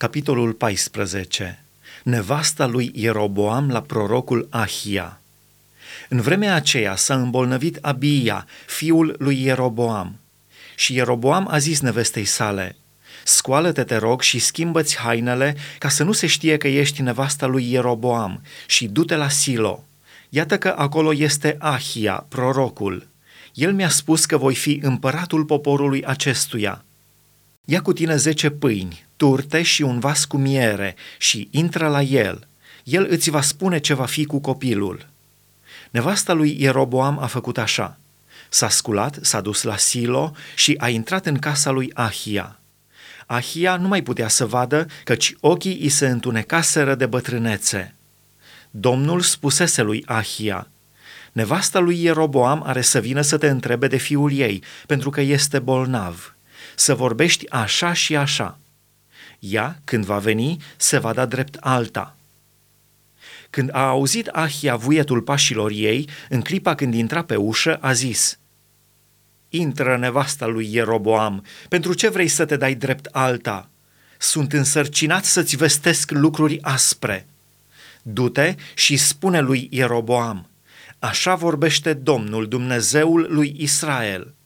Capitolul 14. Nevasta lui Ieroboam la prorocul Ahia. În vremea aceea s-a îmbolnăvit Abia, fiul lui Ieroboam. Și Ieroboam a zis nevestei sale, Scoală-te, te rog, și schimbă-ți hainele ca să nu se știe că ești nevasta lui Ieroboam și du-te la Silo. Iată că acolo este Ahia, prorocul. El mi-a spus că voi fi împăratul poporului acestuia. Ia cu tine zece pâini, turte și un vas cu miere și intră la el. El îți va spune ce va fi cu copilul. Nevasta lui Ieroboam a făcut așa. S-a sculat, s-a dus la Silo și a intrat în casa lui Ahia. Ahia nu mai putea să vadă, căci ochii îi se întunecaseră de bătrânețe. Domnul spusese lui Ahia, Nevasta lui Ieroboam are să vină să te întrebe de fiul ei, pentru că este bolnav. Să vorbești așa și așa. Ea, când va veni, se va da drept alta. Când a auzit Ahia vuietul pașilor ei, în clipa când intra pe ușă, a zis, Intră nevasta lui Ieroboam, pentru ce vrei să te dai drept alta? Sunt însărcinat să-ți vestesc lucruri aspre. Du-te și spune lui Ieroboam, așa vorbește Domnul, Dumnezeul lui Israel –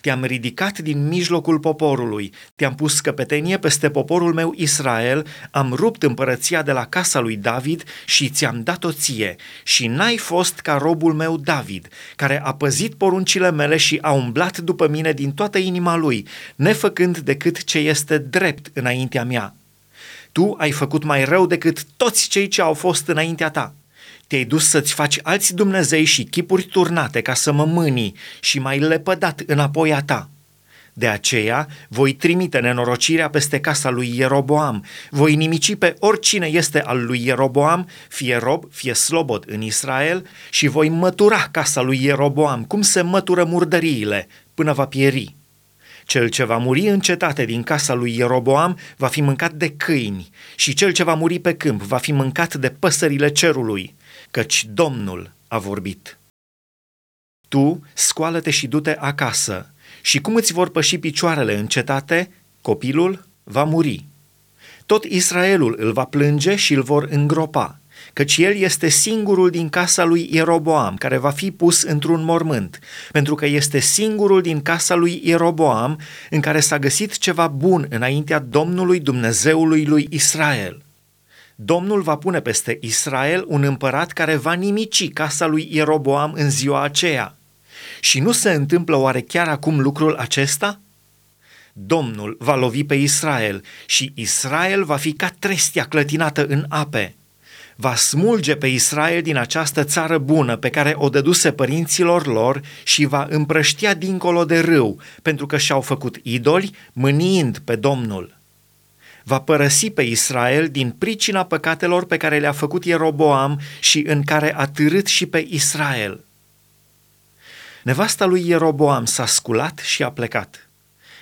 te-am ridicat din mijlocul poporului, te-am pus căpetenie peste poporul meu Israel, am rupt împărăția de la casa lui David și ți-am dat-o ție. Și n-ai fost ca robul meu David, care a păzit poruncile mele și a umblat după mine din toată inima lui, nefăcând decât ce este drept înaintea mea. Tu ai făcut mai rău decât toți cei ce au fost înaintea ta te-ai dus să-ți faci alți Dumnezei și chipuri turnate ca să mă mâni și mai lepădat înapoi a ta. De aceea voi trimite nenorocirea peste casa lui Ieroboam, voi nimici pe oricine este al lui Ieroboam, fie rob, fie slobod în Israel, și voi mătura casa lui Ieroboam, cum se mătură murdăriile, până va pieri. Cel ce va muri în cetate din casa lui Ieroboam va fi mâncat de câini și cel ce va muri pe câmp va fi mâncat de păsările cerului căci Domnul a vorbit. Tu scoală-te și du-te acasă și cum îți vor păși picioarele în cetate, copilul va muri. Tot Israelul îl va plânge și îl vor îngropa, căci el este singurul din casa lui Ieroboam care va fi pus într-un mormânt, pentru că este singurul din casa lui Ieroboam în care s-a găsit ceva bun înaintea Domnului Dumnezeului lui Israel. Domnul va pune peste Israel un împărat care va nimici casa lui Ieroboam în ziua aceea. Și nu se întâmplă oare chiar acum lucrul acesta? Domnul va lovi pe Israel și Israel va fi ca trestia clătinată în ape. Va smulge pe Israel din această țară bună pe care o dăduse părinților lor și va împrăștia dincolo de râu, pentru că și-au făcut idoli, mâniind pe Domnul va părăsi pe Israel din pricina păcatelor pe care le-a făcut Ieroboam și în care a târât și pe Israel. Nevasta lui Ieroboam s-a sculat și a plecat.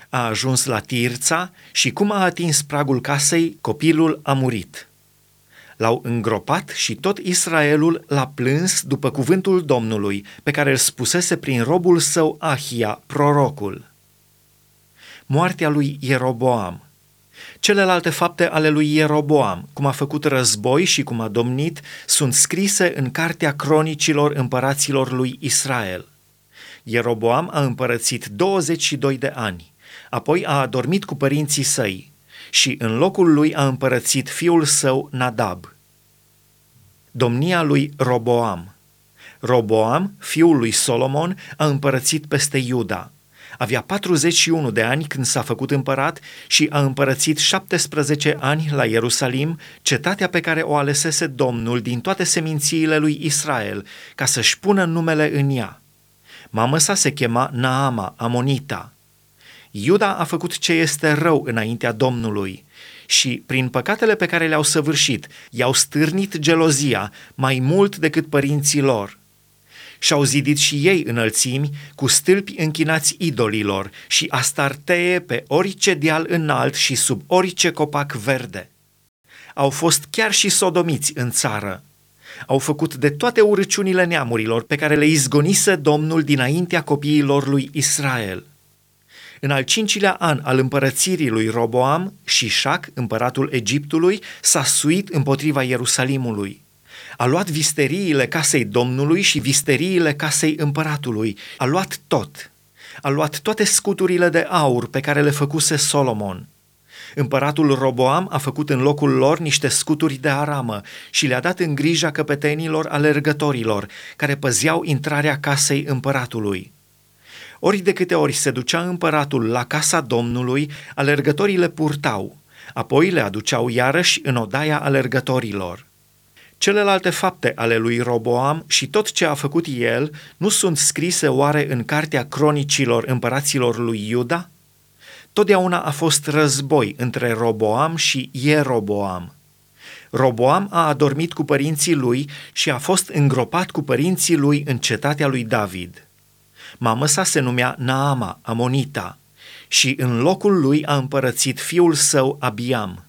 A ajuns la Tirța și cum a atins pragul casei, copilul a murit. L-au îngropat și tot Israelul l-a plâns după cuvântul Domnului, pe care îl spusese prin robul său Ahia, prorocul. Moartea lui Ieroboam Celelalte fapte ale lui Ieroboam, cum a făcut război și cum a domnit, sunt scrise în cartea cronicilor împăraților lui Israel. Ieroboam a împărățit 22 de ani, apoi a adormit cu părinții săi și în locul lui a împărățit fiul său Nadab. Domnia lui Roboam Roboam, fiul lui Solomon, a împărățit peste Iuda – avea 41 de ani când s-a făcut împărat și a împărățit 17 ani la Ierusalim, cetatea pe care o alesese Domnul din toate semințiile lui Israel, ca să-și pună numele în ea. Mamă sa se chema Naama, Amonita. Iuda a făcut ce este rău înaintea Domnului și, prin păcatele pe care le-au săvârșit, i-au stârnit gelozia mai mult decât părinții lor – și-au zidit și ei înălțimi cu stâlpi închinați idolilor și astarteie pe orice deal înalt și sub orice copac verde. Au fost chiar și sodomiți în țară. Au făcut de toate urăciunile neamurilor pe care le izgonise Domnul dinaintea copiilor lui Israel. În al cincilea an al împărățirii lui Roboam, Șișac, împăratul Egiptului, s-a suit împotriva Ierusalimului. A luat visteriile casei Domnului și visteriile casei împăratului. A luat tot. A luat toate scuturile de aur pe care le făcuse Solomon. Împăratul Roboam a făcut în locul lor niște scuturi de aramă și le-a dat în grija căpetenilor alergătorilor, care păzeau intrarea casei împăratului. Ori de câte ori se ducea împăratul la casa Domnului, alergătorii le purtau, apoi le aduceau iarăși în odaia alergătorilor. Celelalte fapte ale lui Roboam și tot ce a făcut el nu sunt scrise oare în cartea cronicilor împăraților lui Iuda? Totdeauna a fost război între Roboam și Ieroboam. Roboam a adormit cu părinții lui și a fost îngropat cu părinții lui în cetatea lui David. Mama sa se numea Naama, Amonita, și în locul lui a împărățit fiul său Abiam.